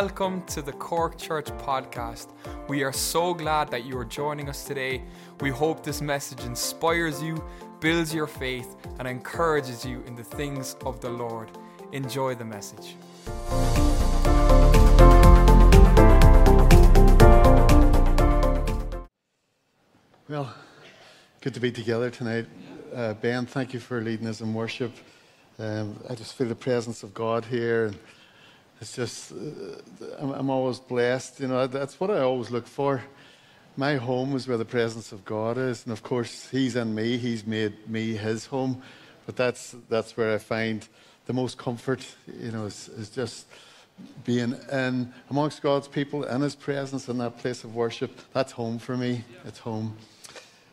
welcome to the Cork Church podcast. We are so glad that you are joining us today. We hope this message inspires you, builds your faith, and encourages you in the things of the Lord. Enjoy the message. Well, good to be together tonight. Uh, ben, thank you for leading us in worship. Um, I just feel the presence of God here. And it's just, uh, I'm, I'm, always blessed. You know, that's what I always look for. My home is where the presence of God is. And of course, He's in me. He's made me His home. But that's, that's where I find the most comfort, you know, is, is just being in amongst God's people in His presence in that place of worship. That's home for me. It's home.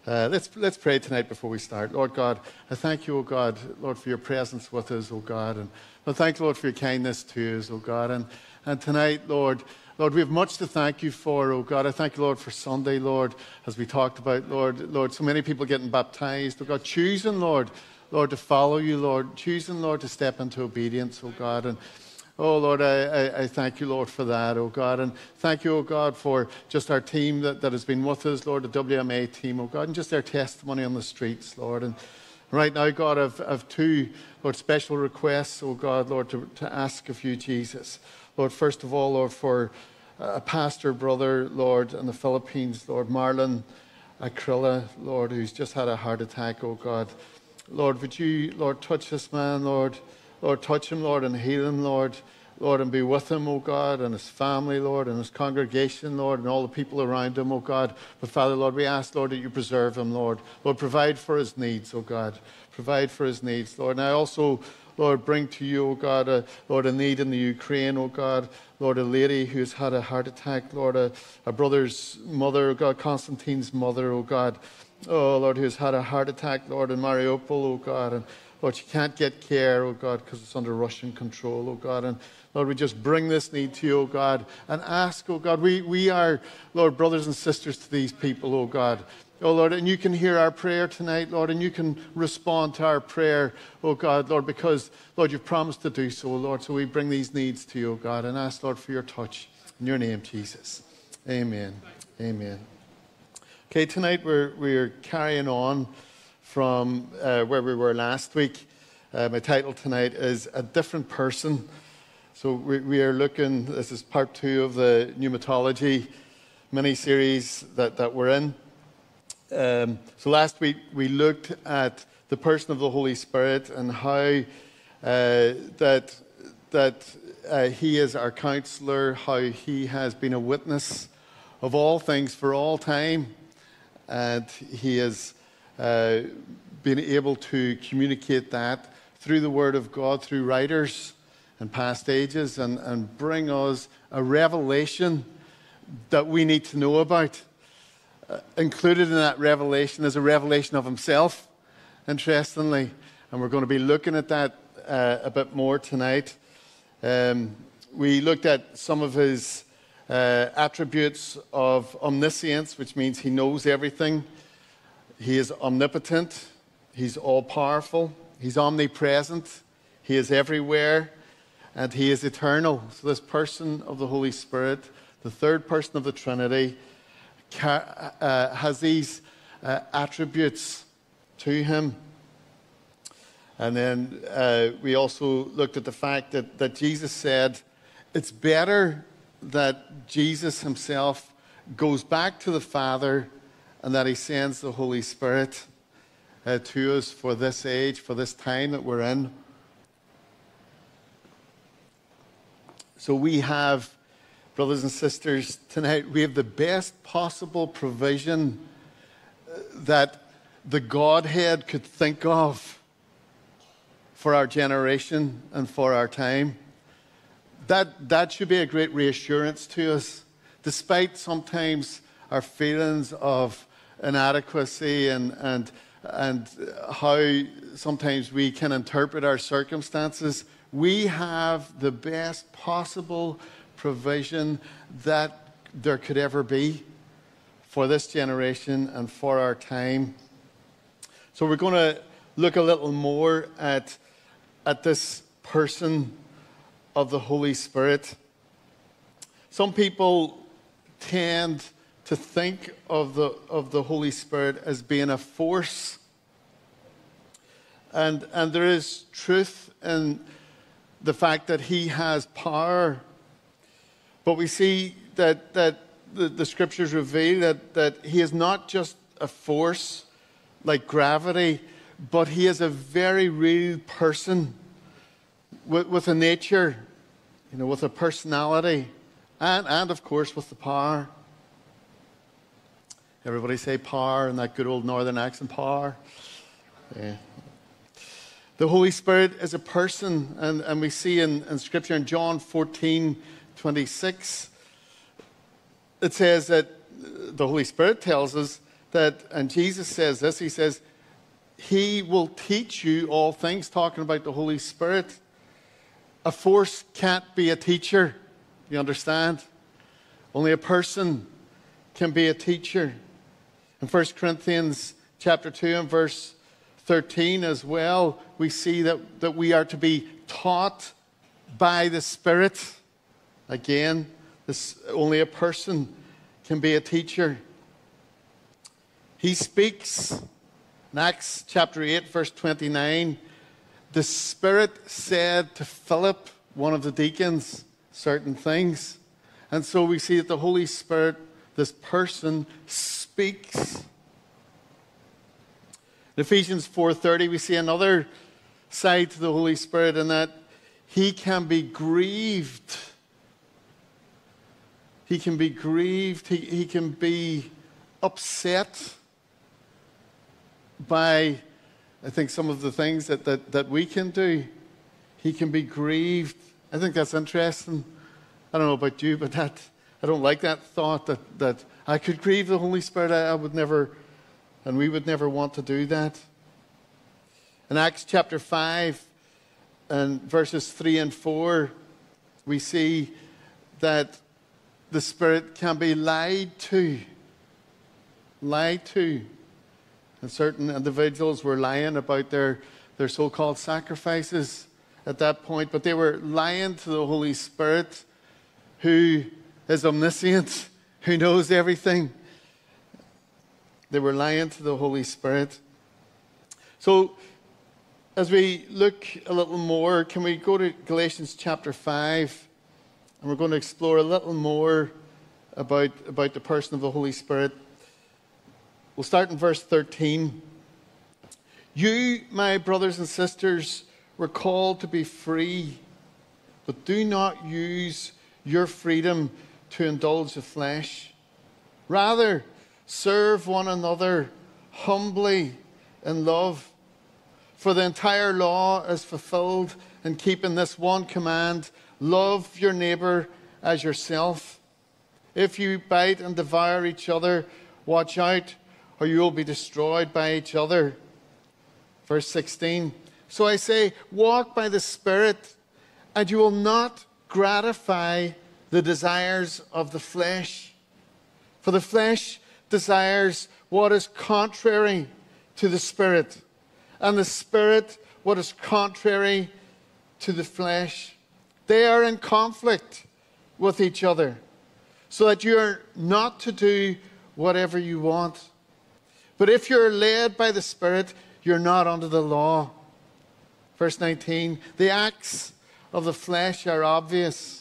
Uh, let's, let's pray tonight before we start. Lord God, I thank you, O God, Lord, for your presence with us, O God. And Lord, thank you, Lord, for your kindness to us, O God. And, and tonight, Lord, Lord, we have much to thank you for, oh God. I thank you, Lord, for Sunday, Lord, as we talked about, Lord, Lord, so many people getting baptized, oh God, choosing, Lord, Lord, to follow you, Lord, choosing, Lord, to step into obedience, oh God. And Oh, Lord, I, I, I, thank you, Lord, for that, oh God. And thank you, oh God, for just our team that, that has been with us, Lord, the WMA team, oh God, and just their testimony on the streets, Lord. And right now, God, I've, I've two, Lord, special requests, oh God, Lord, to, to ask of you, Jesus. Lord, first of all, Lord, for uh, a pastor brother, Lord, in the Philippines, Lord, Marlon Akrilla, Lord, who's just had a heart attack, oh God. Lord, would you, Lord, touch this man, Lord? Lord, touch him, Lord, and heal him, Lord. Lord, and be with him, O God, and his family, Lord, and his congregation, Lord, and all the people around him, O God. But Father, Lord, we ask, Lord, that you preserve him, Lord. Lord, provide for his needs, O God. Provide for his needs, Lord. And I also, Lord, bring to you, O God, a, Lord, a need in the Ukraine, O God. Lord, a lady who's had a heart attack, Lord, a, a brother's mother, O God, Constantine's mother, O God. Oh, Lord, who's had a heart attack, Lord, in Mariupol, O God. And Lord, you can't get care, oh God, because it's under Russian control, oh God. And Lord, we just bring this need to you, oh God, and ask, oh God. We, we are, Lord, brothers and sisters to these people, oh God. Oh Lord, and you can hear our prayer tonight, Lord, and you can respond to our prayer, oh God, Lord, because, Lord, you've promised to do so, Lord. So we bring these needs to you, oh God, and ask, Lord, for your touch. In your name, Jesus. Amen. Amen. Okay, tonight we're, we're carrying on from uh, where we were last week. Uh, my title tonight is A Different Person. So we, we, are looking, this is part two of the pneumatology mini series that, that we're in. Um, so last week we looked at the person of the Holy Spirit and how uh, that, that uh, he is our counselor, how he has been a witness of all things for all time, and he is uh, being able to communicate that through the Word of God, through writers and past ages, and, and bring us a revelation that we need to know about. Uh, included in that revelation is a revelation of Himself, interestingly. And we're going to be looking at that uh, a bit more tonight. Um, we looked at some of His uh, attributes of omniscience, which means He knows everything. He is omnipotent, He's all powerful, He's omnipresent, He is everywhere, and He is eternal. So, this person of the Holy Spirit, the third person of the Trinity, uh, has these uh, attributes to Him. And then uh, we also looked at the fact that, that Jesus said it's better that Jesus Himself goes back to the Father and that He sends the Holy Spirit uh, to us for this age, for this time that we're in. So we have, brothers and sisters, tonight, we have the best possible provision uh, that the Godhead could think of for our generation and for our time. That, that should be a great reassurance to us, despite sometimes our feelings of inadequacy and, and, and how sometimes we can interpret our circumstances, we have the best possible provision that there could ever be for this generation and for our time. So we're going to look a little more at, at this person of the Holy Spirit. Some people tend to think of the, of the Holy Spirit as being a force. And, and there is truth in the fact that he has power. But we see that, that the, the scriptures reveal that, that he is not just a force like gravity, but he is a very real person with, with a nature, you know, with a personality, and, and of course with the power. Everybody say par in that good old northern accent, par. Yeah. The Holy Spirit is a person, and, and we see in, in Scripture in John 14 26, it says that the Holy Spirit tells us that, and Jesus says this, he says, He will teach you all things, talking about the Holy Spirit. A force can't be a teacher, you understand? Only a person can be a teacher. In 1 Corinthians chapter 2 and verse 13 as well, we see that, that we are to be taught by the Spirit. Again, this, only a person can be a teacher. He speaks in Acts chapter 8, verse 29. The Spirit said to Philip, one of the deacons, certain things. And so we see that the Holy Spirit, this person, speaks. In Ephesians 4:30 we see another side to the Holy Spirit in that he can be grieved. He can be grieved. He, he can be upset by, I think, some of the things that, that, that we can do. He can be grieved. I think that's interesting. I don't know about you, but that, I don't like that thought that, that I could grieve the Holy Spirit. I, would never, and we would never want to do that. In Acts chapter 5 and verses 3 and 4, we see that the Spirit can be lied to. Lied to. And certain individuals were lying about their, their so called sacrifices at that point, but they were lying to the Holy Spirit who is omniscient who knows everything. They were lying to the Holy Spirit. So, as we look a little more, can we go to Galatians chapter 5? And we're going to explore a little more about, about the person of the Holy Spirit. We'll start in verse 13. You, my brothers and sisters, were called to be free, but do not use your freedom to indulge the flesh. Rather, serve one another humbly in love. For the entire law is fulfilled in keeping this one command love your neighbor as yourself. If you bite and devour each other, watch out, or you will be destroyed by each other. Verse 16 So I say, walk by the Spirit, and you will not gratify the desires of the flesh. For the flesh desires what is contrary to the spirit, and the spirit what is contrary to the flesh. They are in conflict with each other, so that you are not to do whatever you want. But if you're led by the Spirit, you're not under the law. Verse 19 The acts of the flesh are obvious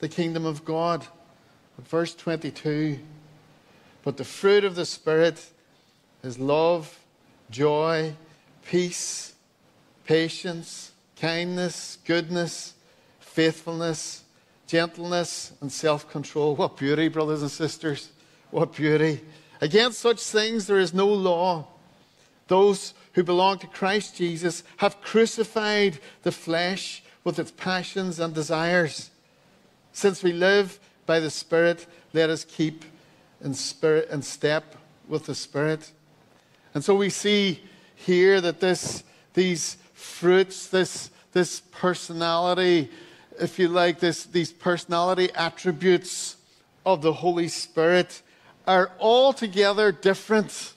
the kingdom of God. Verse 22 But the fruit of the Spirit is love, joy, peace, patience, kindness, goodness, faithfulness, gentleness, and self control. What beauty, brothers and sisters! What beauty. Against such things there is no law. Those who belong to Christ Jesus have crucified the flesh with its passions and desires. Since we live by the Spirit, let us keep in spirit and step with the Spirit. And so we see here that this, these fruits, this, this personality, if you like, this, these personality attributes of the Holy Spirit are altogether different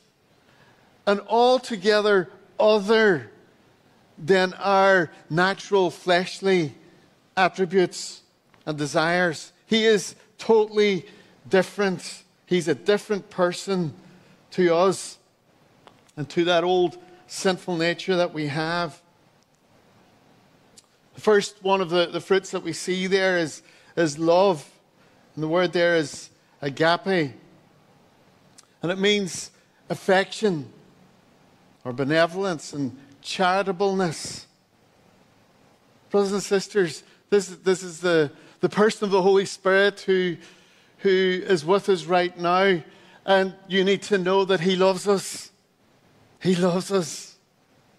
and altogether other than our natural fleshly attributes and desires. He is totally different. He's a different person to us and to that old sinful nature that we have. The first one of the, the fruits that we see there is, is love. And the word there is agape. And it means affection or benevolence and charitableness. Brothers and sisters, this, this is the, the person of the Holy Spirit who, who is with us right now. And you need to know that He loves us. He loves us.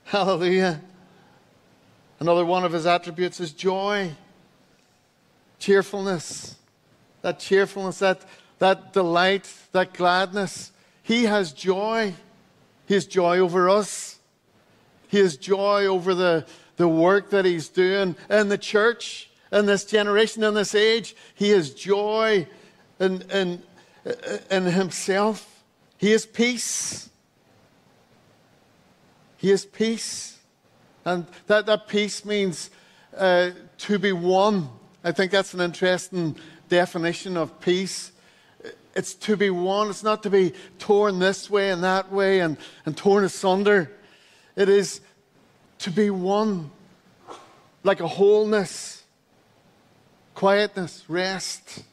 Hallelujah. Another one of His attributes is joy, cheerfulness. That cheerfulness, that, that delight, that gladness. He has joy. He has joy over us. He has joy over the, the work that He's doing in the church, in this generation, in this age. He has joy in, in, in Himself. He has peace. He has peace. And that, that peace means uh, to be one. I think that's an interesting definition of peace. It's to be one. It's not to be torn this way and that way and, and torn asunder. It is to be one, like a wholeness, quietness, rest.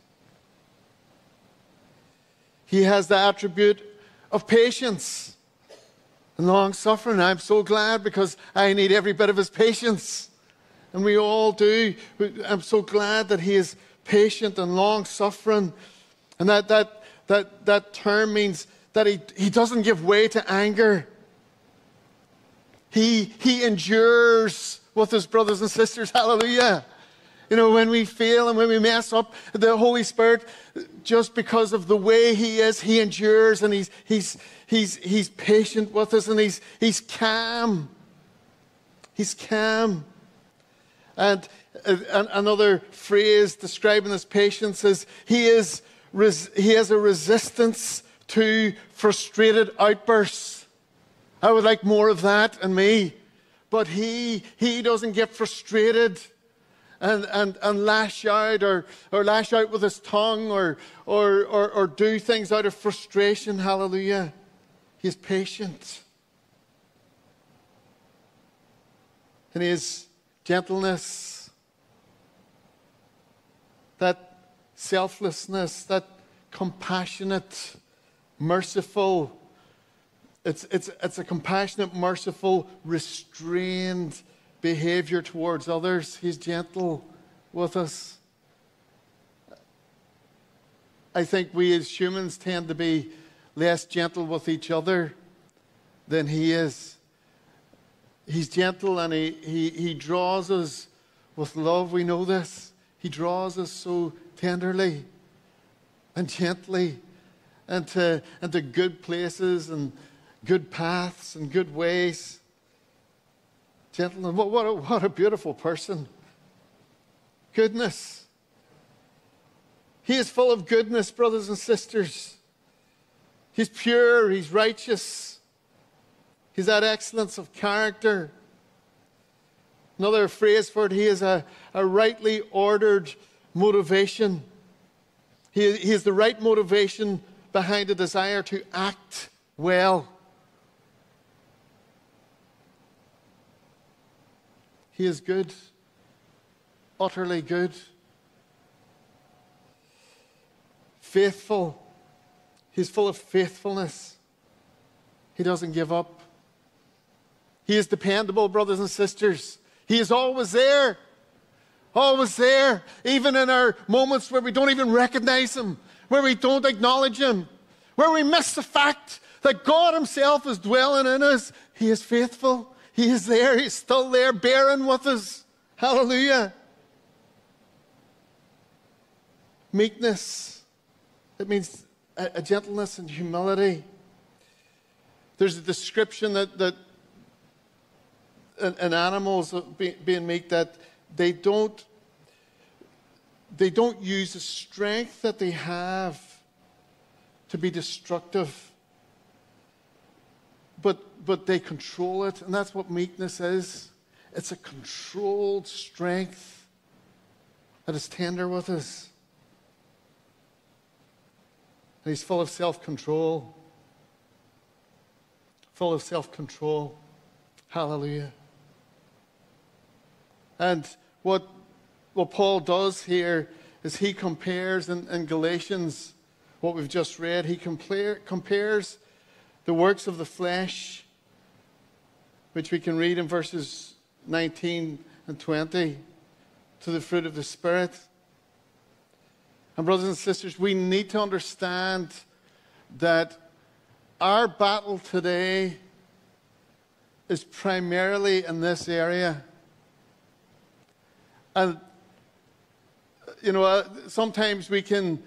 He has the attribute of patience and long suffering. I'm so glad because I need every bit of his patience. And we all do. I'm so glad that he is patient and long suffering. And that, that, that, that term means that he, he doesn't give way to anger. He, he endures with his brothers and sisters. Hallelujah. You know, when we fail and when we mess up, the Holy Spirit, just because of the way He is, He endures and He's, he's, he's, he's patient with us and He's, he's calm. He's calm. And another phrase describing this patience is He, is, he has a resistance to frustrated outbursts. I would like more of that in me. But He, he doesn't get frustrated and, and, and lash out or, or lash out with his tongue or, or, or, or do things out of frustration. Hallelujah. He's patient. And his gentleness, that selflessness, that compassionate, merciful, it's, it's, it's a compassionate, merciful, restrained behavior towards others. He's gentle with us. I think we as humans tend to be less gentle with each other than he is. He's gentle and he, he, he draws us with love. We know this. He draws us so tenderly and gently into, into good places and good paths and good ways. Gentlemen, what, what, a, what a beautiful person. Goodness. He is full of goodness, brothers and sisters. He's pure, he's righteous, he's that excellence of character. Another phrase for it, he is a, a rightly ordered motivation. He, he has the right motivation behind a desire to act well. He is good, utterly good, faithful. He's full of faithfulness. He doesn't give up. He is dependable, brothers and sisters. He is always there. Always there, even in our moments where we don't even recognize Him, where we don't acknowledge Him, where we miss the fact that God Himself is dwelling in us. He is faithful. He is there. He's still there, bearing with us. Hallelujah. meekness, it means a, a gentleness and humility. There's a description that, that in, in animals be, being meek that they don't they don't use the strength that they have to be destructive but but they control it and that's what meekness is. It's a controlled strength that is tender with us. And he's full of self-control. Full of self-control. Hallelujah. And what, what Paul does here is he compares in, in Galatians, what we've just read, he compare, compares the works of the flesh, which we can read in verses 19 and 20, to the fruit of the Spirit. And, brothers and sisters, we need to understand that our battle today is primarily in this area. And, you know, uh, sometimes we can,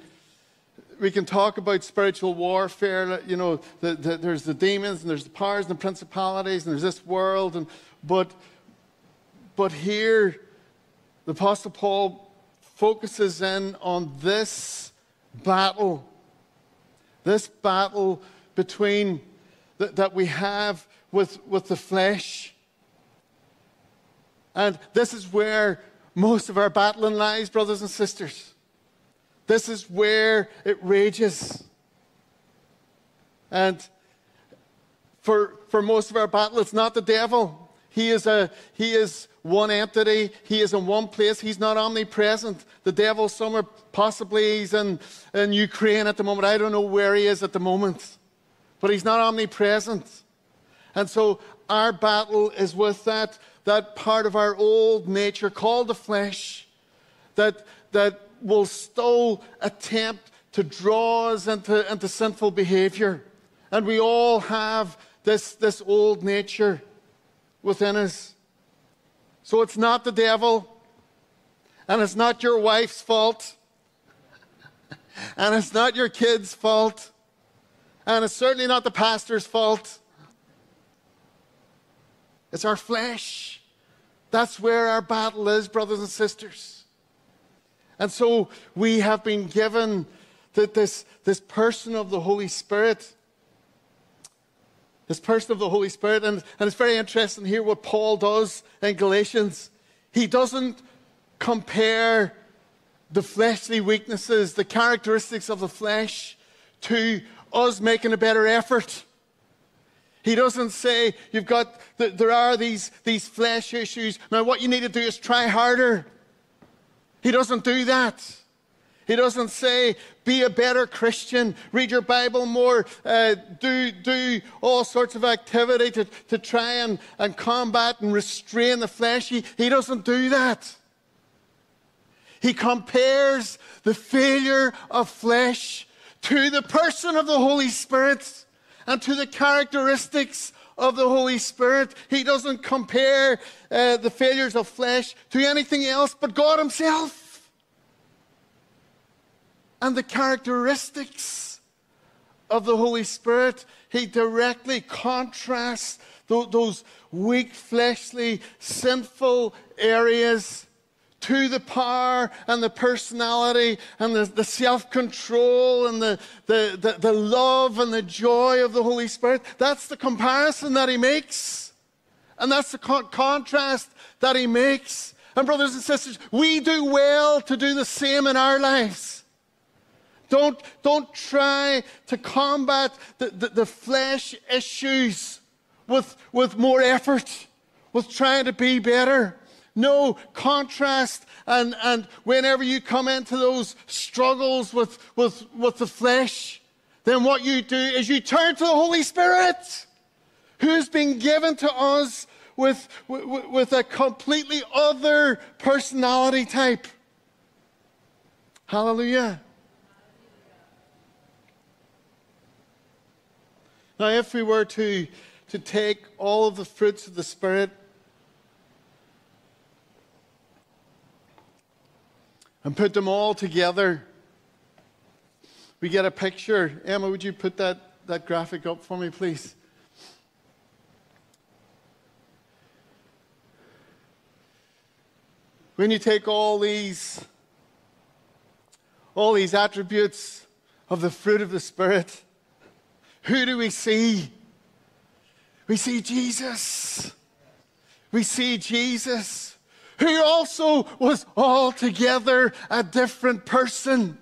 we can talk about spiritual warfare. You know, the, the, there's the demons and there's the powers and the principalities and there's this world. And, but, but here, the Apostle Paul focuses in on this battle, this battle between that, that we have with, with the flesh. And this is where most of our battling lies, brothers and sisters. This is where it rages. And for, for most of our battle, it's not the devil. He is, a, he is one entity. He is in one place. He's not omnipresent. The devil somewhere, possibly he's in, in Ukraine at the moment. I don't know where he is at the moment. But he's not omnipresent. And so our battle is with that that part of our old nature called the flesh that, that will still attempt to draw us into, into sinful behavior. And we all have this, this old nature within us. So it's not the devil, and it's not your wife's fault, and it's not your kid's fault, and it's certainly not the pastor's fault. It's our flesh. That's where our battle is, brothers and sisters. And so we have been given this, this person of the Holy Spirit. This person of the Holy Spirit. And, and it's very interesting here what Paul does in Galatians. He doesn't compare the fleshly weaknesses, the characteristics of the flesh, to us making a better effort. He doesn't say you've got, there are these, these flesh issues. Now, what you need to do is try harder. He doesn't do that. He doesn't say, be a better Christian, read your Bible more, uh, do, do all sorts of activity to, to try and, and combat and restrain the flesh. He, he doesn't do that. He compares the failure of flesh to the person of the Holy Spirit and to the characteristics of the Holy Spirit. He doesn't compare uh, the failures of flesh to anything else but God Himself. And the characteristics of the Holy Spirit, He directly contrasts th- those weak, fleshly, sinful areas to the power and the personality and the, the self control and the, the, the, the, love and the joy of the Holy Spirit. That's the comparison that he makes. And that's the con- contrast that he makes. And, brothers and sisters, we do well to do the same in our lives. Don't, don't try to combat the, the, the flesh issues with, with more effort, with trying to be better no contrast. And, and whenever you come into those struggles with, with, with the flesh, then what you do is you turn to the Holy Spirit, who's been given to us with, with, with a completely other personality type. Hallelujah. Now, if we were to, to take all of the fruits of the Spirit and put them all together we get a picture. Emma, would you put that, that graphic up for me, please? When you take all these, all these attributes of the fruit of the Spirit, who do we see? We see Jesus. We see Jesus, who also was altogether a different person.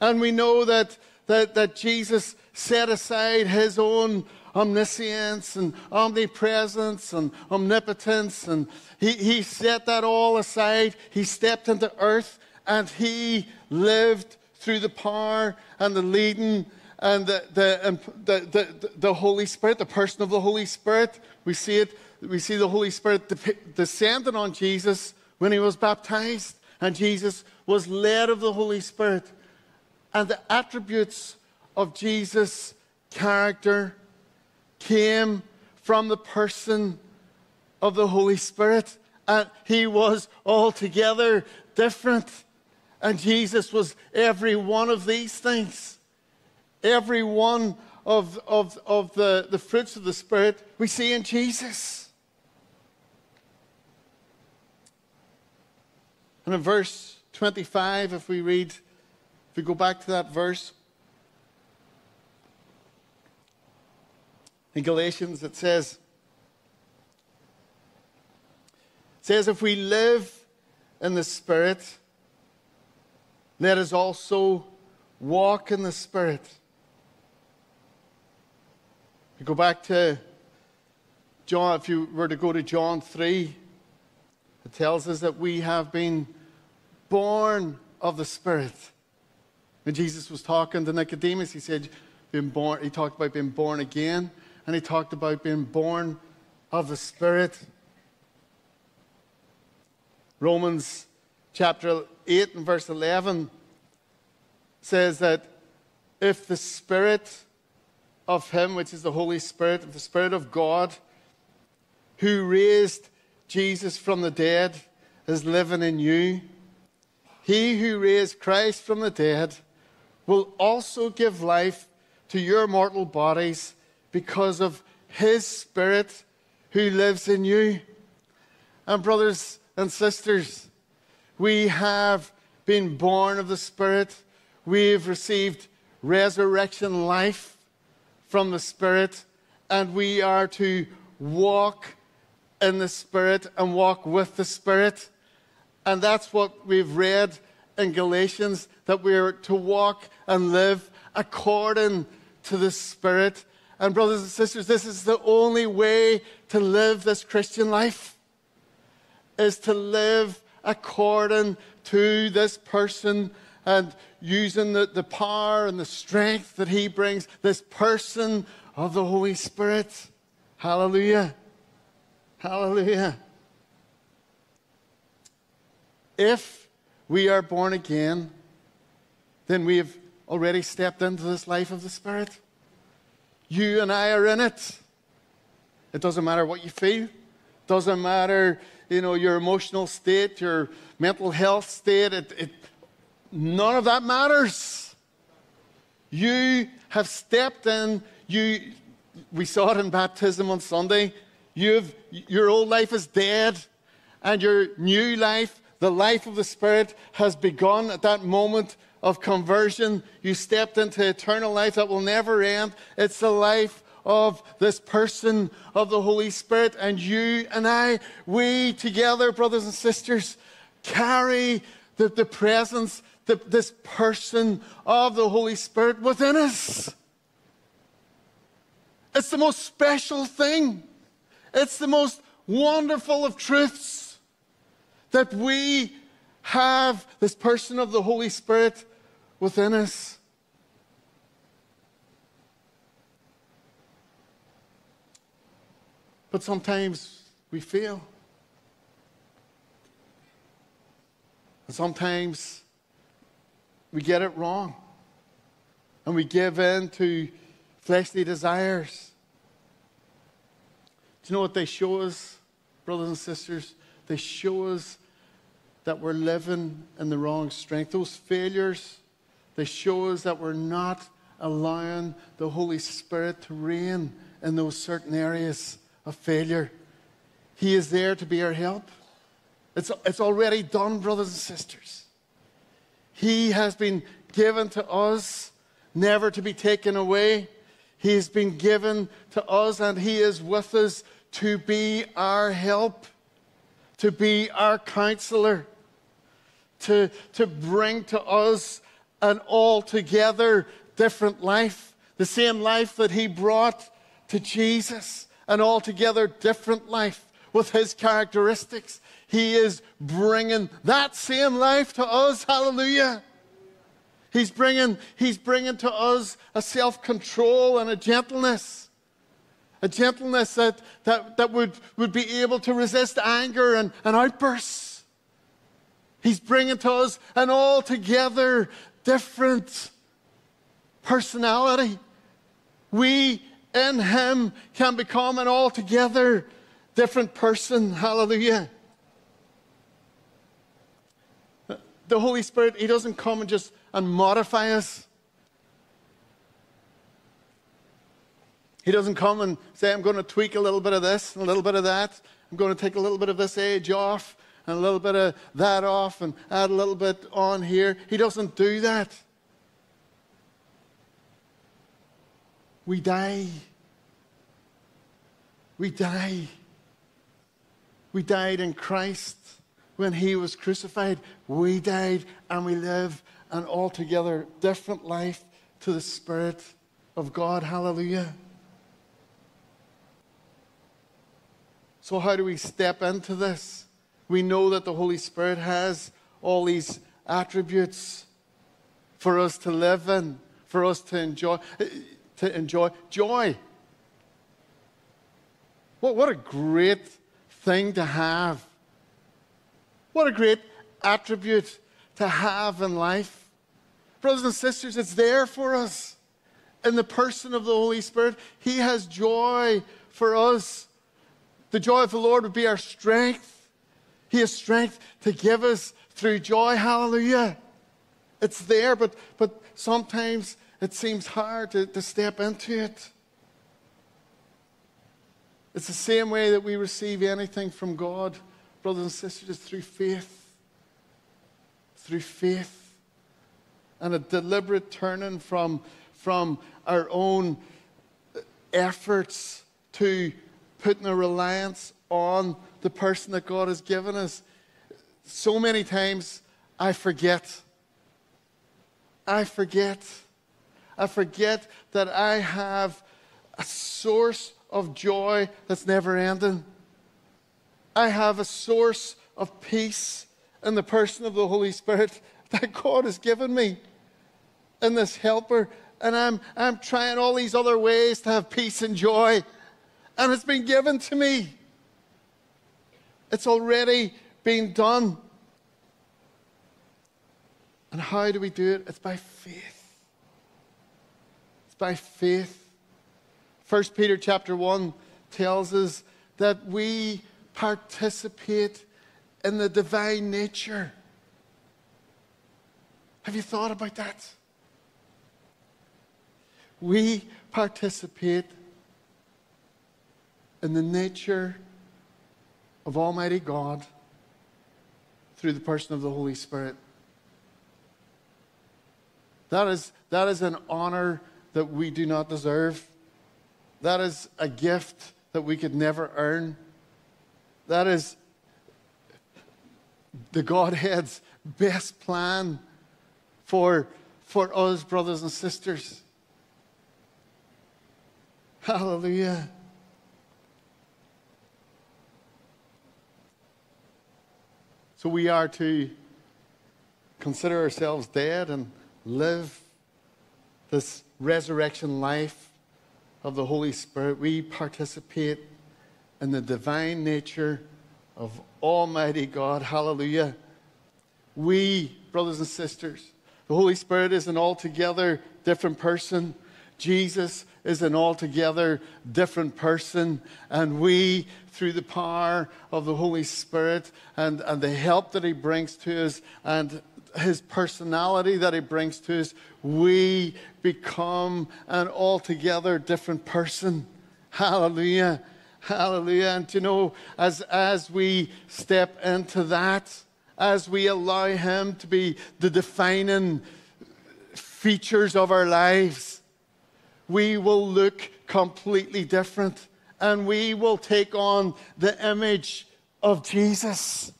And we know that, that, that Jesus set aside his own omniscience and omnipresence and omnipotence, and he, he set that all aside. He stepped into earth and he lived through the power and the leading and the, the, the, the, the Holy Spirit, the person of the Holy Spirit. We see it, we see the Holy Spirit descending on Jesus when he was baptized, and Jesus was led of the Holy Spirit. And the attributes of Jesus' character came from the person of the Holy Spirit. And he was altogether different. And Jesus was every one of these things. Every one of, of, of the, the fruits of the Spirit we see in Jesus. And in verse 25, if we read, if we go back to that verse, in Galatians it says, it says, if we live in the Spirit, let us also walk in the Spirit. You go back to John, if you were to go to John 3, it tells us that we have been born of the Spirit. When Jesus was talking to Nicodemus, he said, being born, he talked about being born again, and he talked about being born of the Spirit. Romans chapter 8 and verse 11 says that if the Spirit of Him, which is the Holy Spirit, the Spirit of God, who raised Jesus from the dead, is living in you, He who raised Christ from the dead will also give life to your mortal bodies because of His Spirit who lives in you. And, brothers and sisters, we have been born of the Spirit. We've received resurrection life from the Spirit, and we are to walk in the Spirit and walk with the Spirit. And that's what we've read in Galatians that we're to walk and live according to the Spirit. And, brothers and sisters, this is the only way to live this Christian life is to live according to this person and using the, the power and the strength that he brings, this person of the Holy Spirit. Hallelujah. Hallelujah. If we are born again, then we have already stepped into this life of the Spirit. You and I are in it. It doesn't matter what you feel. It doesn't matter you know, your emotional state, your mental health state, it, it, none of that matters. You have stepped in, you, we saw it in baptism on Sunday. You've, your old life is dead, and your new life, the life of the Spirit, has begun at that moment of conversion. You stepped into eternal life that will never end. It's the life of this person of the Holy Spirit. And you and I, we together, brothers and sisters, carry the, the presence, the, this person of the Holy Spirit within us. It's the most special thing. It's the most wonderful of truths that we have this person of the Holy Spirit within us. But sometimes we fail. And sometimes we get it wrong. And we give in to fleshly desires. Do you know what they show us, brothers and sisters? They show us that we're living in the wrong strength. Those failures They show us that we're not allowing the Holy Spirit to reign in those certain areas of failure. He is there to be our help. It's, it's already done, brothers and sisters. He has been given to us, never to be taken away. He has been given to us, and He is with us to be our help, to be our counselor, to, to bring to us an altogether different life, the same life that He brought to Jesus, an altogether different life with His characteristics. He is bringing that same life to us. Hallelujah. He's bringing, he's bringing to us a self control and a gentleness. A gentleness that, that, that would, would be able to resist anger and, and outbursts. He's bringing to us an altogether different personality. We in Him can become an altogether different person. Hallelujah. The Holy Spirit, He doesn't come and just and modify us. He doesn't come and say, I'm going to tweak a little bit of this and a little bit of that. I'm going to take a little bit of this age off and a little bit of that off and add a little bit on here. He doesn't do that. We die. We die. We died in Christ when he was crucified. We died and we live an altogether different life to the Spirit of God. Hallelujah. So, how do we step into this? We know that the Holy Spirit has all these attributes for us to live in, for us to enjoy. To enjoy joy. What, what a great thing to have. What a great attribute to have in life. Brothers and sisters, it's there for us. In the person of the Holy Spirit, He has joy for us. The joy of the Lord would be our strength. He has strength to give us through joy. Hallelujah. It's there, but, but sometimes it seems hard to, to step into it. It's the same way that we receive anything from God, brothers and sisters, through faith. Through faith. And a deliberate turning from, from our own efforts to putting a reliance on the person that God has given us. So many times I forget. I forget. I forget that I have a source of joy that's never ending. I have a source of peace in the person of the Holy Spirit that God has given me in this helper. And I'm, I'm trying all these other ways to have peace and joy. And it's been given to me. It's already been done. And how do we do it? It's by faith. It's by faith. 1 Peter chapter 1 tells us that we participate in the divine nature. Have you thought about that? We participate in the nature of Almighty God through the person of the Holy Spirit. That is, that is an honor that we do not deserve. That is a gift that we could never earn. That is the Godhead's best plan for, for us, brothers and sisters. Hallelujah. So we are to consider ourselves dead and live this resurrection life of the Holy Spirit, we participate in the divine nature of Almighty God. Hallelujah. We, brothers and sisters, the Holy Spirit is an altogether different person. Jesus is an altogether different person. And we, through the power of the Holy Spirit and, and the help that He brings to us and his personality that he brings to us, we become an altogether different person. Hallelujah. Hallelujah. And you know, as, as we step into that, as we allow him to be the defining features of our lives, we will look completely different and we will take on the image of Jesus.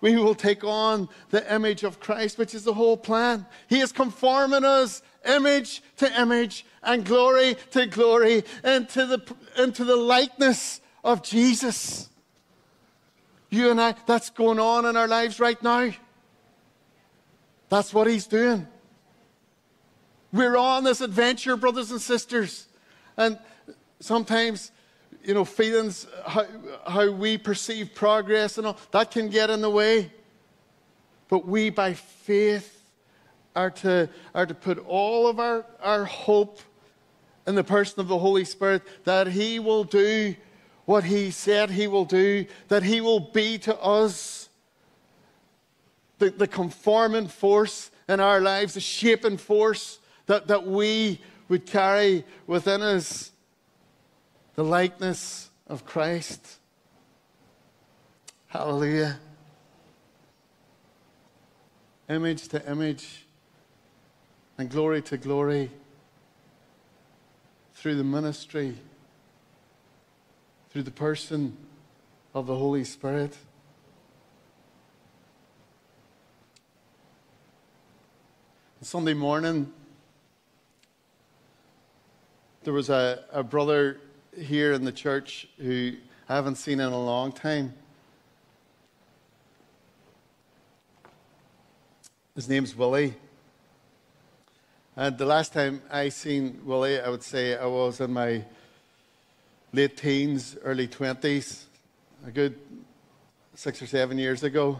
We will take on the image of Christ, which is the whole plan. He is conforming us image to image and glory to glory into the, into the likeness of Jesus. You and I, that's going on in our lives right now. That's what He's doing. We're on this adventure, brothers and sisters. And sometimes, you know, feelings, how, how we perceive progress and all, that can get in the way. But we, by faith, are to, are to put all of our, our hope in the person of the Holy Spirit that He will do what He said He will do, that He will be to us the, the conforming force in our lives, the shaping force that, that we would carry within us the likeness of Christ. Hallelujah. Image to image and glory to glory through the ministry through the person of the Holy Spirit. Sunday morning, there was a, a brother here in the church who I haven't seen in a long time. His name's Willie. And the last time I seen Willie, I would say I was in my late teens, early 20s, a good six or seven years ago.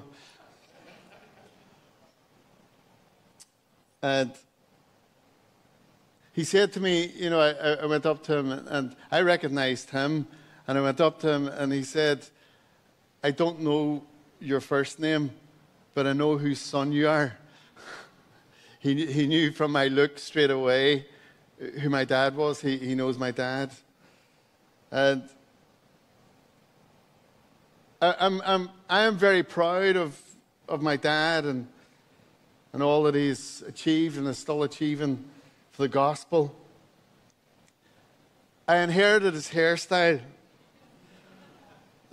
And he said to me, you know, I, I, went up to him and I recognized him. And I went up to him and he said, I don't know your first name, but I know whose son you are. he, he knew from my look straight away who my dad was. He, he knows my dad. And I, I'm, I'm, I am very proud of, of my dad and, and all that he's achieved and is still achieving for the gospel. I inherited his hairstyle,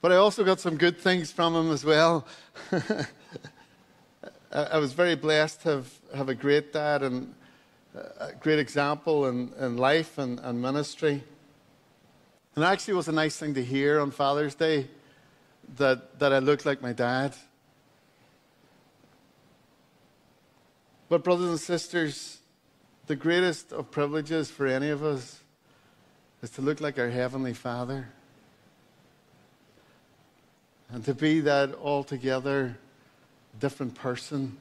but I also got some good things from him as well. I was very blessed to have, have a great dad and a great example in, in life and, and ministry. And actually, it was a nice thing to hear on Father's Day that, that I looked like my dad. But, brothers and sisters, the greatest of privileges for any of us is to look like our Heavenly Father and to be that altogether different person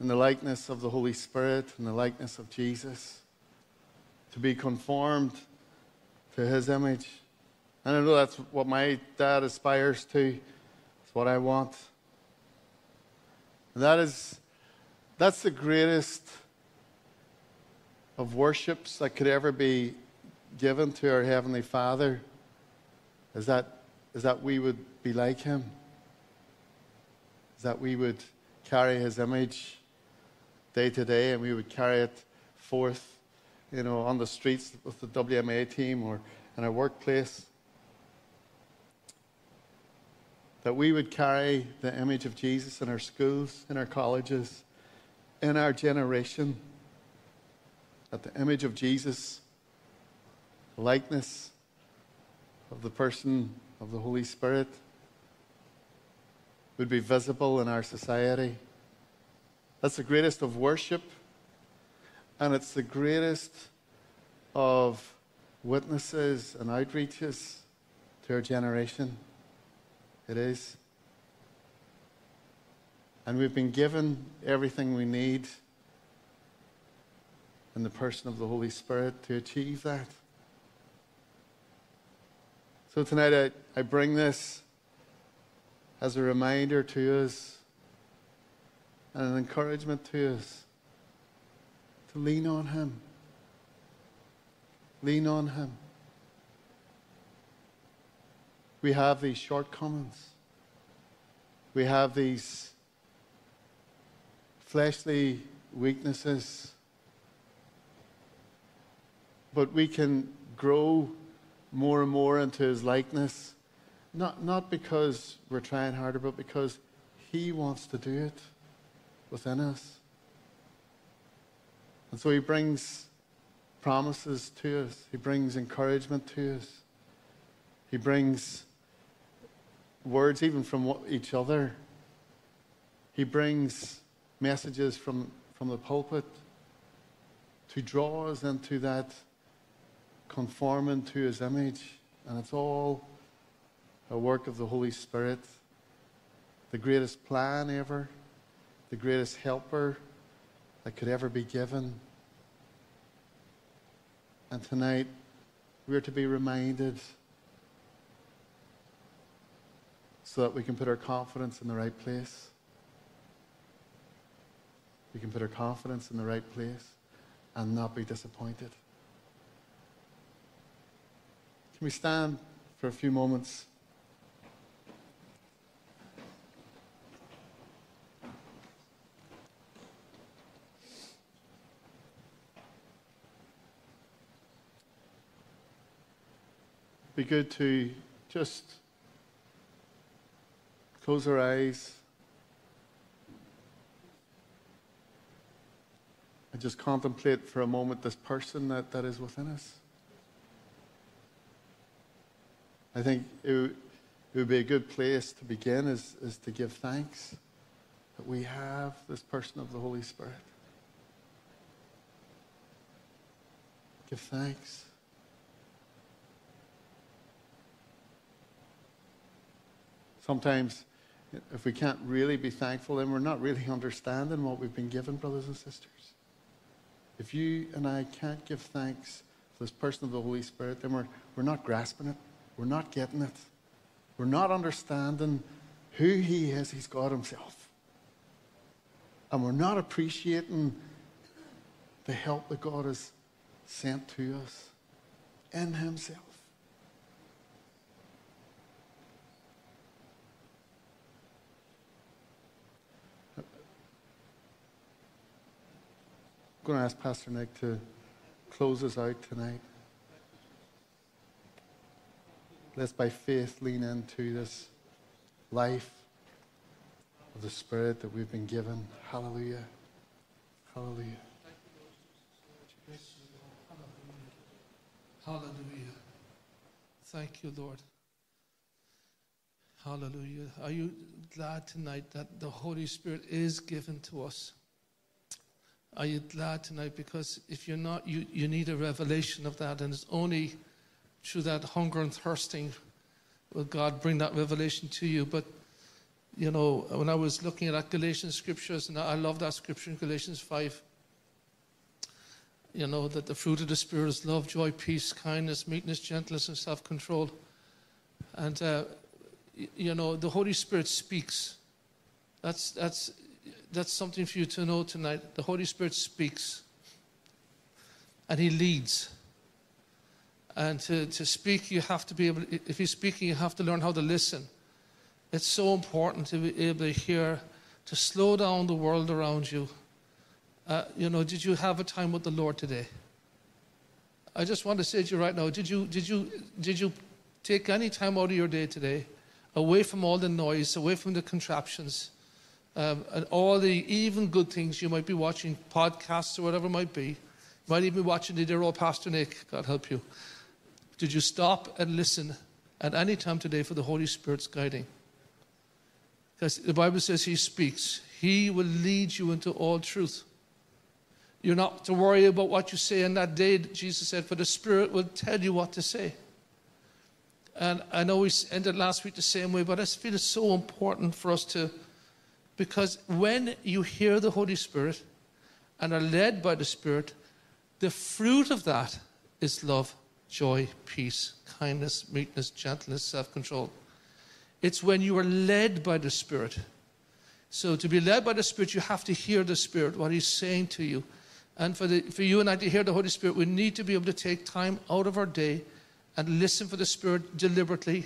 in the likeness of the Holy Spirit and the likeness of Jesus to be conformed to his image. And I know that's what my dad aspires to. It's what I want. And that is that's the greatest of worships that could ever be given to our Heavenly Father is that, is that we would be like Him. Is that we would carry His image day to day and we would carry it forth you know, on the streets with the WMA team or in our workplace. That we would carry the image of Jesus in our schools, in our colleges, in our generation. That the image of Jesus, likeness of the person of the Holy Spirit, would be visible in our society. That's the greatest of worship and it's the greatest of witnesses and outreaches to our generation. It is. And we've been given everything we need in the person of the Holy Spirit to achieve that. So tonight I, I bring this as a reminder to us and an encouragement to us to lean on Him. Lean on Him. We have these shortcomings. We have these fleshly weaknesses. But we can grow more and more into His likeness, not, not because we're trying harder, but because He wants to do it within us. And so He brings promises to us, He brings encouragement to us, He brings words even from each other. He brings messages from, from the pulpit to draw us into that conforming to his image. And it's all a work of the Holy Spirit, the greatest plan ever, the greatest helper that could ever be given. And tonight, we're to be reminded so that we can put our confidence in the right place. We can put our confidence in the right place and not be disappointed. Can we stand for a few moments? Be good to just close our eyes and just contemplate for a moment this person that, that is within us. I think it, it would be a good place to begin is, is to give thanks that we have this person of the Holy Spirit. Give thanks. Sometimes, if we can't really be thankful, then we're not really understanding what we've been given, brothers and sisters. If you and I can't give thanks for this person of the Holy Spirit, then we're, we're not grasping it. We're not getting it. We're not understanding who He is. He's God Himself. And we're not appreciating the help that God has sent to us in Himself. I'm going to ask Pastor Nick to close us out tonight. Let's by faith lean into this life of the Spirit that we've been given. Hallelujah. Hallelujah. Hallelujah. Thank you, Lord. Hallelujah. Are you glad tonight that the Holy Spirit is given to us? Are you glad tonight? Because if you're not, you, you need a revelation of that, and it's only through that hunger and thirsting will God bring that revelation to you. But, you know, when I was looking at that Galatians scriptures, and I love that scripture in Galatians 5, you know, that the fruit of the Spirit is love, joy, peace, kindness, meekness, gentleness, and self control. And, uh, you know, the Holy Spirit speaks. That's, that's, that's something for you to know tonight. The Holy Spirit speaks and He leads. And to, to speak, you have to be able, if he's speaking, you have to learn how to listen. It's so important to be able to hear, to slow down the world around you. Uh, you know, did you have a time with the Lord today? I just want to say to you right now, did you, did you, did you take any time out of your day today, away from all the noise, away from the contraptions, um, and all the even good things you might be watching, podcasts or whatever it might be. You might even be watching the dear old Pastor Nick, God help you. Did you stop and listen at any time today for the Holy Spirit's guiding? Because the Bible says He speaks, He will lead you into all truth. You're not to worry about what you say in that day, Jesus said, for the Spirit will tell you what to say. And I know we ended last week the same way, but I feel it's so important for us to, because when you hear the Holy Spirit and are led by the Spirit, the fruit of that is love joy, peace, kindness, meekness, gentleness, self control. It's when you are led by the Spirit. So to be led by the Spirit, you have to hear the Spirit, what He's saying to you. And for, the, for you and I to hear the Holy Spirit, we need to be able to take time out of our day and listen for the Spirit deliberately.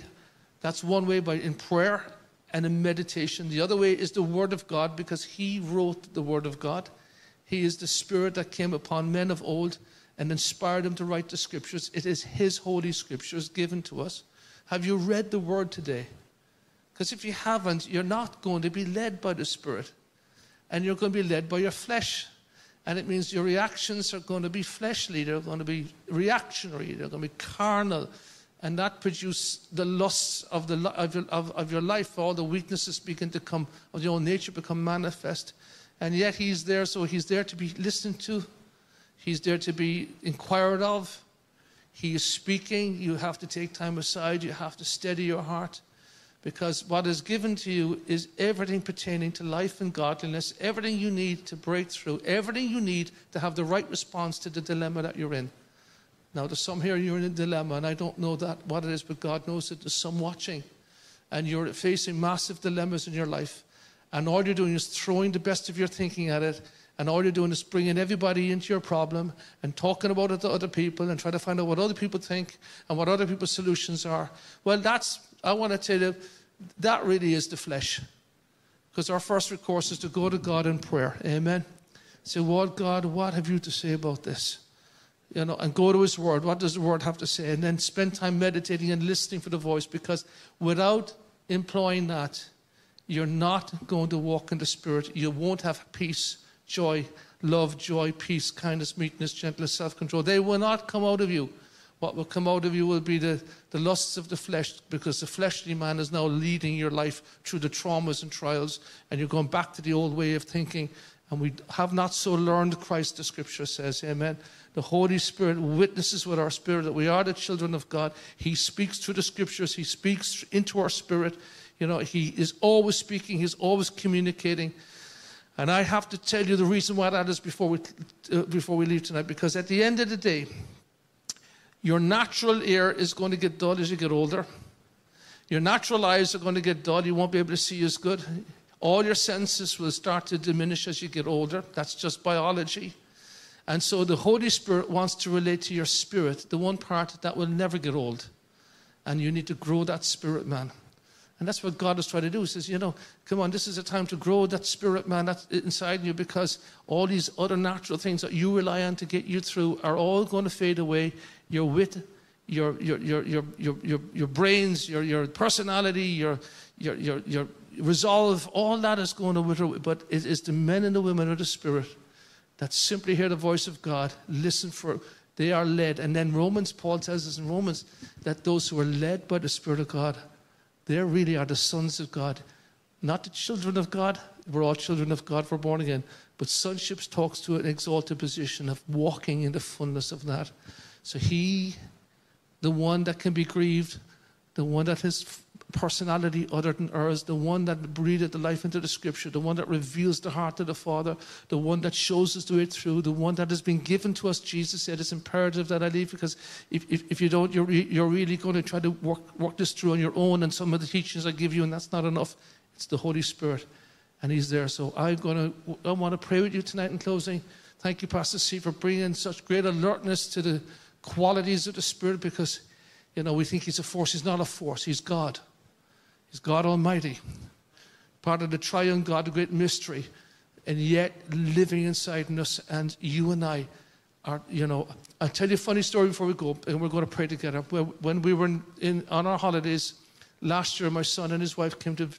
That's one way by in prayer and in meditation. The other way is the Word of God because He wrote the Word of God. He is the Spirit that came upon men of old and inspired them to write the Scriptures. It is His Holy Scriptures given to us. Have you read the Word today? Because if you haven't, you're not going to be led by the Spirit. And you're going to be led by your flesh. And it means your reactions are going to be fleshly, they're going to be reactionary, they're going to be carnal. And that produces the lusts of, the, of, your, of, of your life. All the weaknesses begin to come, of your own nature become manifest. And yet He's there, so He's there to be listened to, He's there to be inquired of. He is speaking. You have to take time aside, you have to steady your heart because what is given to you is everything pertaining to life and godliness, everything you need to break through, everything you need to have the right response to the dilemma that you're in. Now, there's some here you're in a dilemma, and I don't know that what it is, but God knows it. There's some watching, and you're facing massive dilemmas in your life, and all you're doing is throwing the best of your thinking at it, and all you're doing is bringing everybody into your problem and talking about it to other people and trying to find out what other people think and what other people's solutions are. Well, that's I want to tell you, that really is the flesh. Because our first recourse is to go to God in prayer. Amen. Say, Lord God, what have you to say about this? You know, and go to His Word. What does the Word have to say? And then spend time meditating and listening for the voice. Because without employing that, you're not going to walk in the Spirit. You won't have peace, joy, love, joy, peace, kindness, meekness, gentleness, self control. They will not come out of you what will come out of you will be the, the lusts of the flesh, because the fleshly man is now leading your life through the traumas and trials, and you're going back to the old way of thinking. And we have not so learned Christ, the scripture says. Amen. The Holy Spirit witnesses with our spirit that we are the children of God. He speaks through the scriptures, He speaks into our spirit. You know, He is always speaking, He's always communicating. And I have to tell you the reason why that is before we, uh, before we leave tonight, because at the end of the day, your natural ear is going to get dull as you get older. Your natural eyes are going to get dull. You won't be able to see as good. All your senses will start to diminish as you get older. That's just biology. And so the Holy Spirit wants to relate to your spirit, the one part that will never get old. And you need to grow that spirit, man. And that's what God is trying to do. He says, you know, come on, this is a time to grow that spirit, man, that's inside you because all these other natural things that you rely on to get you through are all going to fade away. Your wit, your, your, your, your, your, your, your brains, your, your personality, your, your, your, your resolve, all that is going to wither away. But it is the men and the women of the Spirit that simply hear the voice of God, listen for they are led. And then Romans, Paul tells us in Romans that those who are led by the Spirit of God they really are the sons of God, not the children of God. We're all children of God, we're born again. But sonship talks to an exalted position of walking in the fullness of that. So he, the one that can be grieved, the one that has personality other than ours, the one that breathed the life into the scripture, the one that reveals the heart of the Father, the one that shows us the way through, the one that has been given to us. Jesus said it's imperative that I leave because if, if, if you don't, you're, you're really going to try to work, work this through on your own and some of the teachings I give you, and that's not enough. It's the Holy Spirit, and He's there. So I'm going to, I want to pray with you tonight in closing. Thank you, Pastor C, for bringing such great alertness to the qualities of the Spirit because, you know, we think He's a force. He's not a force, He's God. He's God Almighty, part of the triune God, the great mystery, and yet living inside us. And you and I are, you know, I'll tell you a funny story before we go, and we're going to pray together. When we were in, in on our holidays last year, my son and his wife came to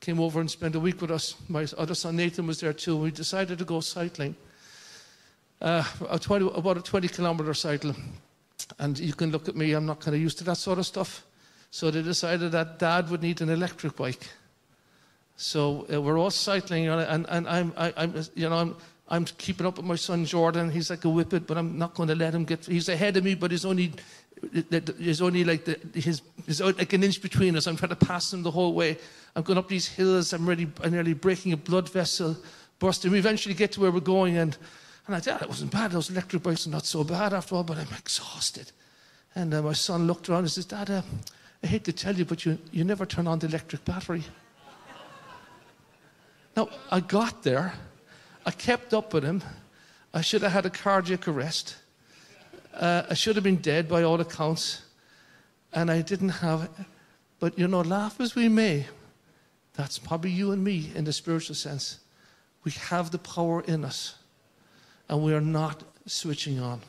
came over and spent a week with us. My other son Nathan was there too. We decided to go cycling. Uh, a 20, about a 20 kilometer cycle. And you can look at me, I'm not kind of used to that sort of stuff. So they decided that dad would need an electric bike. So uh, we're all cycling, and, and I'm, I, am you know, I'm, I'm keeping up with my son Jordan. He's like a whippet, but I'm not going to let him get. He's ahead of me, but he's only, he's only like the, his, he's like an inch between us. I'm trying to pass him the whole way. I'm going up these hills. I'm ready. I'm nearly breaking a blood vessel, bursting. We eventually get to where we're going, and and I thought it wasn't bad. Those electric bikes are not so bad after all, but I'm exhausted. And uh, my son looked around and says, Dad. Uh, I hate to tell you, but you, you never turn on the electric battery. Now, I got there. I kept up with him. I should have had a cardiac arrest. Uh, I should have been dead by all accounts. And I didn't have. it. But, you know, laugh as we may, that's probably you and me in the spiritual sense. We have the power in us, and we are not switching on.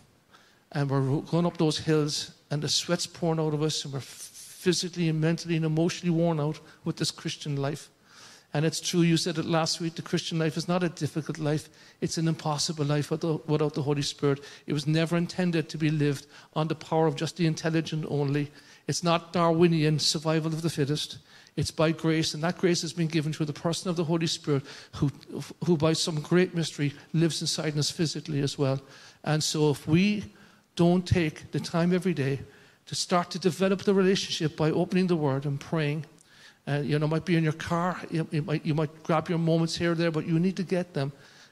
And we're going up those hills, and the sweat's pouring out of us, and we're physically and mentally and emotionally worn out with this Christian life. And it's true, you said it last week the Christian life is not a difficult life, it's an impossible life without the Holy Spirit. It was never intended to be lived on the power of just the intelligent only. It's not Darwinian survival of the fittest. It's by grace, and that grace has been given through the person of the Holy Spirit, who, who by some great mystery lives inside us physically as well. And so, if we don't take the time every day to start to develop the relationship by opening the Word and praying, uh, you know, might be in your car, you, you, might, you might grab your moments here or there, but you need to get them.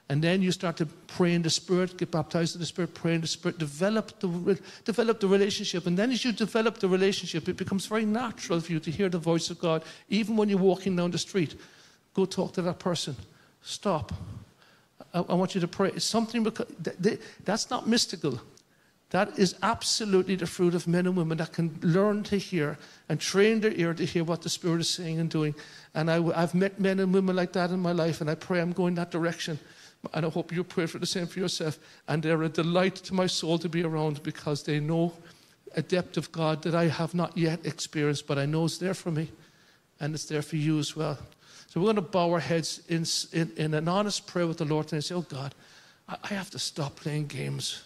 And then you start to pray in the Spirit, get baptized in the Spirit, pray in the Spirit, develop the, develop the relationship. And then as you develop the relationship, it becomes very natural for you to hear the voice of God. Even when you're walking down the street, go talk to that person. Stop. I, I want you to pray. It's something, because, that's not mystical. That is absolutely the fruit of men and women that can learn to hear and train their ear to hear what the Spirit is saying and doing. And I, have met men and women like that in my life, and I pray I'm going that direction. And I hope you pray for the same for yourself. And they're a delight to my soul to be around because they know a depth of God that I have not yet experienced, but I know is there for me. And it's there for you as well. So we're going to bow our heads in, in, in an honest prayer with the Lord and say, Oh God, I, I have to stop playing games.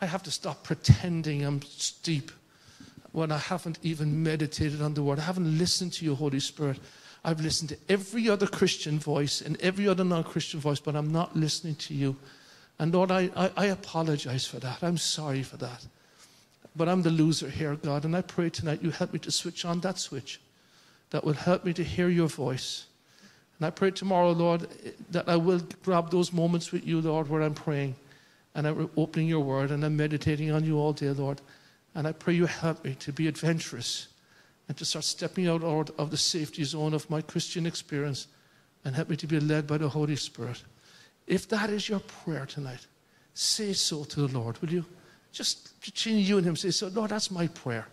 I have to stop pretending I'm deep when I haven't even meditated on the Word. I haven't listened to your Holy Spirit. I've listened to every other Christian voice and every other non Christian voice, but I'm not listening to you. And Lord, I, I, I, apologize for that. I'm sorry for that. But I'm the loser here, God. And I pray tonight you help me to switch on that switch that will help me to hear your voice. And I pray tomorrow, Lord, that I will grab those moments with you, Lord, where I'm praying and I'm opening your word and I'm meditating on you all day, Lord. And I pray you help me to be adventurous and to start stepping out of the safety zone of my Christian experience and help me to be led by the Holy Spirit. If that is your prayer tonight, say so to the Lord, will you? Just between you and Him, say so, Lord, that's my prayer.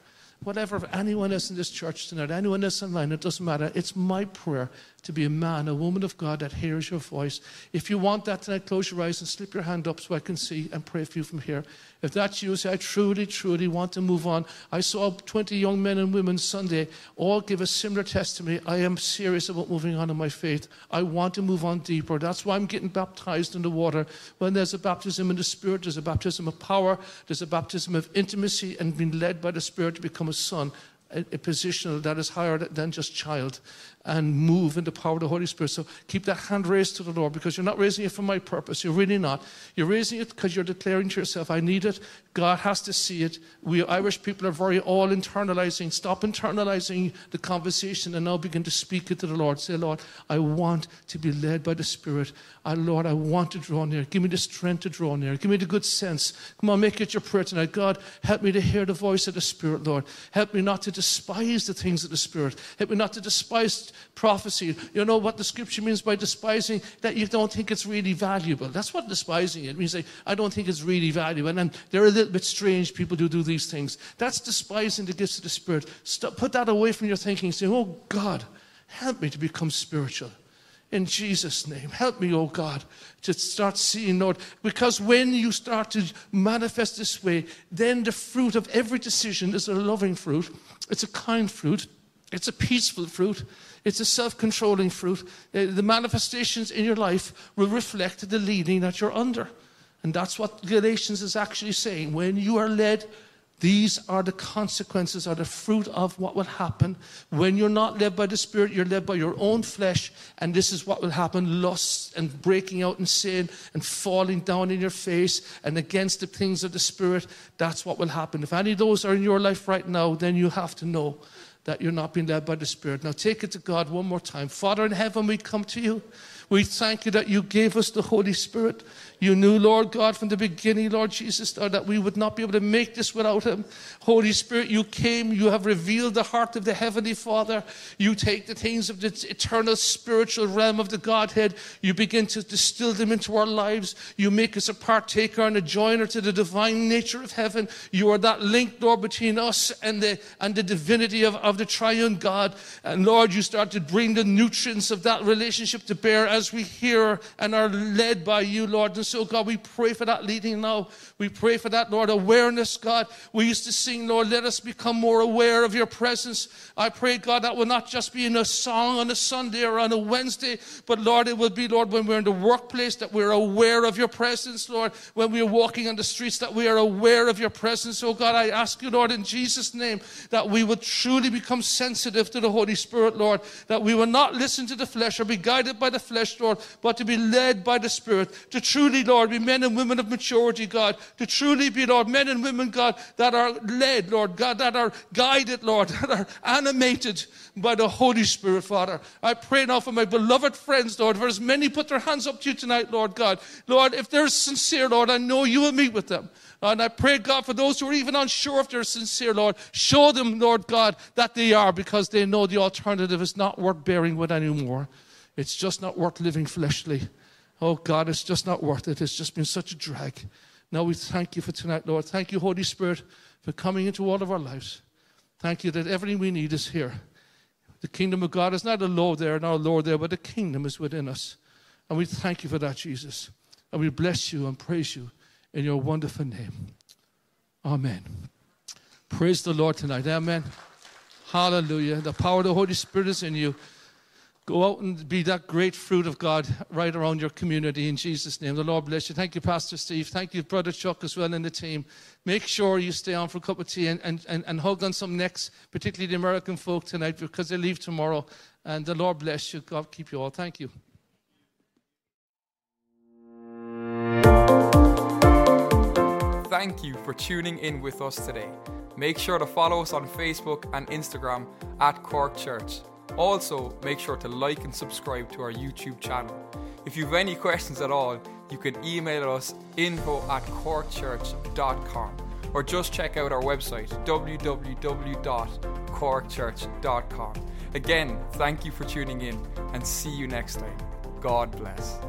Whatever anyone is in this church tonight, anyone else online, it doesn't matter. It's my prayer to be a man, a woman of God that hears your voice. If you want that tonight, close your eyes and slip your hand up so I can see and pray for you from here. If that's you, say, I truly, truly want to move on. I saw 20 young men and women Sunday all give a similar testimony. I am serious about moving on in my faith. I want to move on deeper. That's why I'm getting baptized in the water. When there's a baptism in the Spirit, there's a baptism of power, there's a baptism of intimacy and being led by the Spirit to become a son a, a position that is higher than just child and move in the power of the Holy Spirit. So keep that hand raised to the Lord because you're not raising it for my purpose. You're really not. You're raising it because you're declaring to yourself, I need it. God has to see it. We Irish people are very all internalizing. Stop internalizing the conversation and now begin to speak it to the Lord. Say, Lord, I want to be led by the Spirit. I, Lord, I want to draw near. Give me the strength to draw near. Give me the good sense. Come on, make it your prayer tonight. God, help me to hear the voice of the Spirit, Lord. Help me not to despise the things of the Spirit. Help me not to despise prophecy. You know what the scripture means by despising? That you don't think it's really valuable. That's what despising it means. Like, I don't think it's really valuable. And then there are a little bit strange people who do these things. That's despising the gifts of the Spirit. Stop, put that away from your thinking. Say, oh God, help me to become spiritual in Jesus' name. Help me, oh God, to start seeing, Lord, because when you start to manifest this way, then the fruit of every decision is a loving fruit, it's a kind fruit, it's a peaceful fruit, it's a self controlling fruit. Uh, the manifestations in your life will reflect the leading that you're under. And that's what Galatians is actually saying. When you are led, these are the consequences, are the fruit of what will happen. When you're not led by the Spirit, you're led by your own flesh, and this is what will happen lust and breaking out in sin and falling down in your face and against the things of the Spirit. That's what will happen. If any of those are in your life right now, then you have to know that you're not being led by the Spirit. Now take it to God one more time. Father in heaven, we come to you. We thank you that you gave us the Holy Spirit. You knew, Lord God, from the beginning, Lord Jesus, that we would not be able to make this without Him. Holy Spirit, you came, you have revealed the heart of the Heavenly Father. You take the things of the eternal spiritual realm of the Godhead, you begin to distill them into our lives. You make us a partaker and a joiner to the divine nature of heaven. You are that link, Lord, between us and the, and the divinity of, of the triune God. And Lord, you start to bring the nutrients of that relationship to bear as we hear and are led by you, Lord. And so, God, we pray for that leading now. We pray for that, Lord, awareness, God. We used to sing, Lord, let us become more aware of your presence. I pray, God, that will not just be in a song on a Sunday or on a Wednesday, but Lord, it will be, Lord, when we're in the workplace, that we're aware of your presence, Lord. When we're walking on the streets, that we are aware of your presence. Oh, God, I ask you, Lord, in Jesus' name, that we would truly become sensitive to the Holy Spirit, Lord. That we will not listen to the flesh or be guided by the flesh, Lord, but to be led by the Spirit. To truly, Lord, be men and women of maturity, God. To truly be, Lord, men and women, God, that are led, Lord, God, that are guided, Lord, that are animated by the Holy Spirit, Father. I pray now for my beloved friends, Lord, for as many put their hands up to you tonight, Lord God. Lord, if they're sincere, Lord, I know you will meet with them. And I pray, God, for those who are even unsure if they're sincere, Lord, show them, Lord God, that they are because they know the alternative is not worth bearing with anymore. It's just not worth living fleshly. Oh, God, it's just not worth it. It's just been such a drag. Now we thank you for tonight, Lord. Thank you, Holy Spirit, for coming into all of our lives. Thank you that everything we need is here. The kingdom of God is not a low there, not a Lord there, but the kingdom is within us. And we thank you for that, Jesus. And we bless you and praise you in your wonderful name. Amen. Praise the Lord tonight. Amen. Hallelujah. The power of the Holy Spirit is in you. Go out and be that great fruit of God right around your community in Jesus' name. The Lord bless you. Thank you, Pastor Steve. Thank you, Brother Chuck, as well, and the team. Make sure you stay on for a cup of tea and, and, and, and hug on some necks, particularly the American folk tonight, because they leave tomorrow. And the Lord bless you. God keep you all. Thank you. Thank you for tuning in with us today. Make sure to follow us on Facebook and Instagram at Cork Church. Also, make sure to like and subscribe to our YouTube channel. If you have any questions at all, you can email us info at corkchurch.com or just check out our website www.corkchurch.com. Again, thank you for tuning in and see you next time. God bless.